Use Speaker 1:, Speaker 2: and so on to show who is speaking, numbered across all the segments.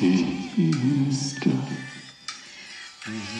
Speaker 1: take me mm-hmm.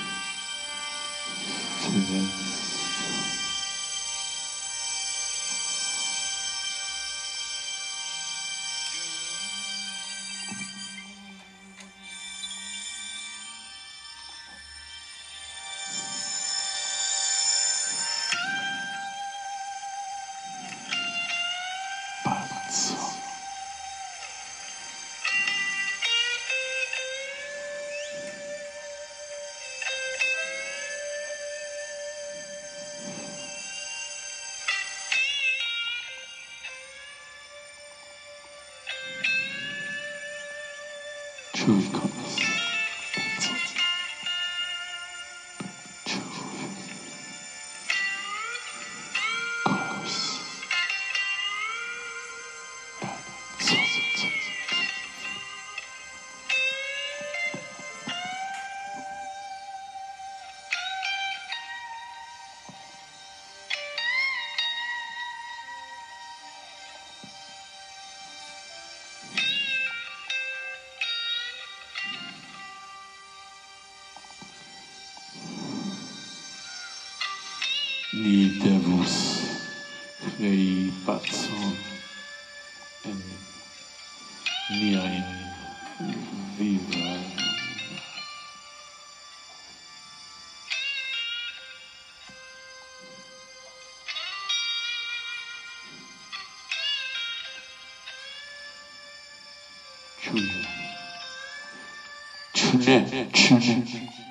Speaker 1: 注意感です ni devus crei pacon en niain vivain.
Speaker 2: Чули. Чули. Чули.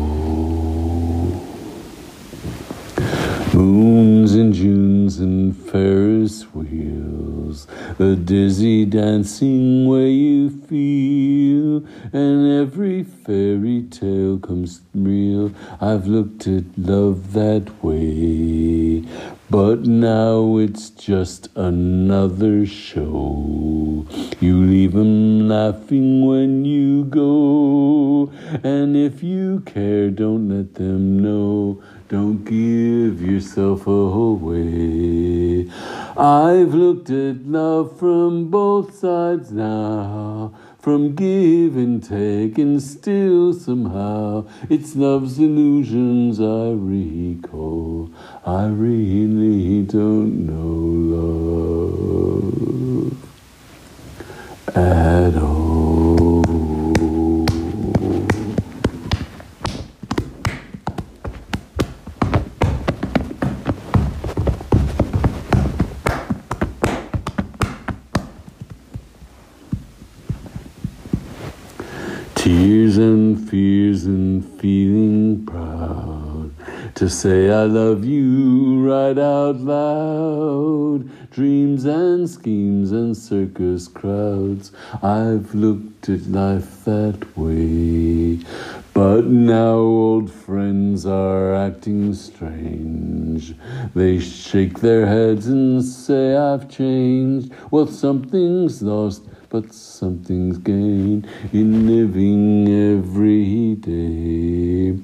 Speaker 1: and Ferris wheels, the dizzy dancing way you feel and every fairy tale comes real. I've looked at love that way, but now it's just another show. You leave 'em laughing when you go, and if you care, don't let them know. Don't give yourself away. I've looked at love from both sides now, from give and take, and still somehow it's love's illusions I recall. I really don't know love at all. Fears and feeling proud to say I love you right out loud. Dreams and schemes and circus crowds. I've looked at life that way. But now old friends are acting strange. They shake their heads and say I've changed. Well, something's lost but something's gained in living day.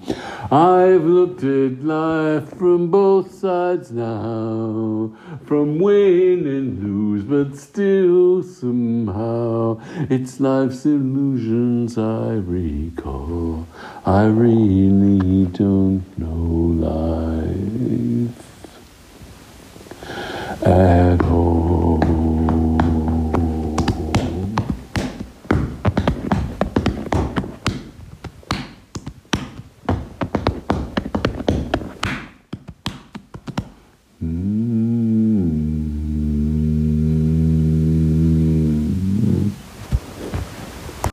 Speaker 1: I've looked at life from both sides now, from win and lose, but still somehow it's life's illusions I recall. I really don't know life. At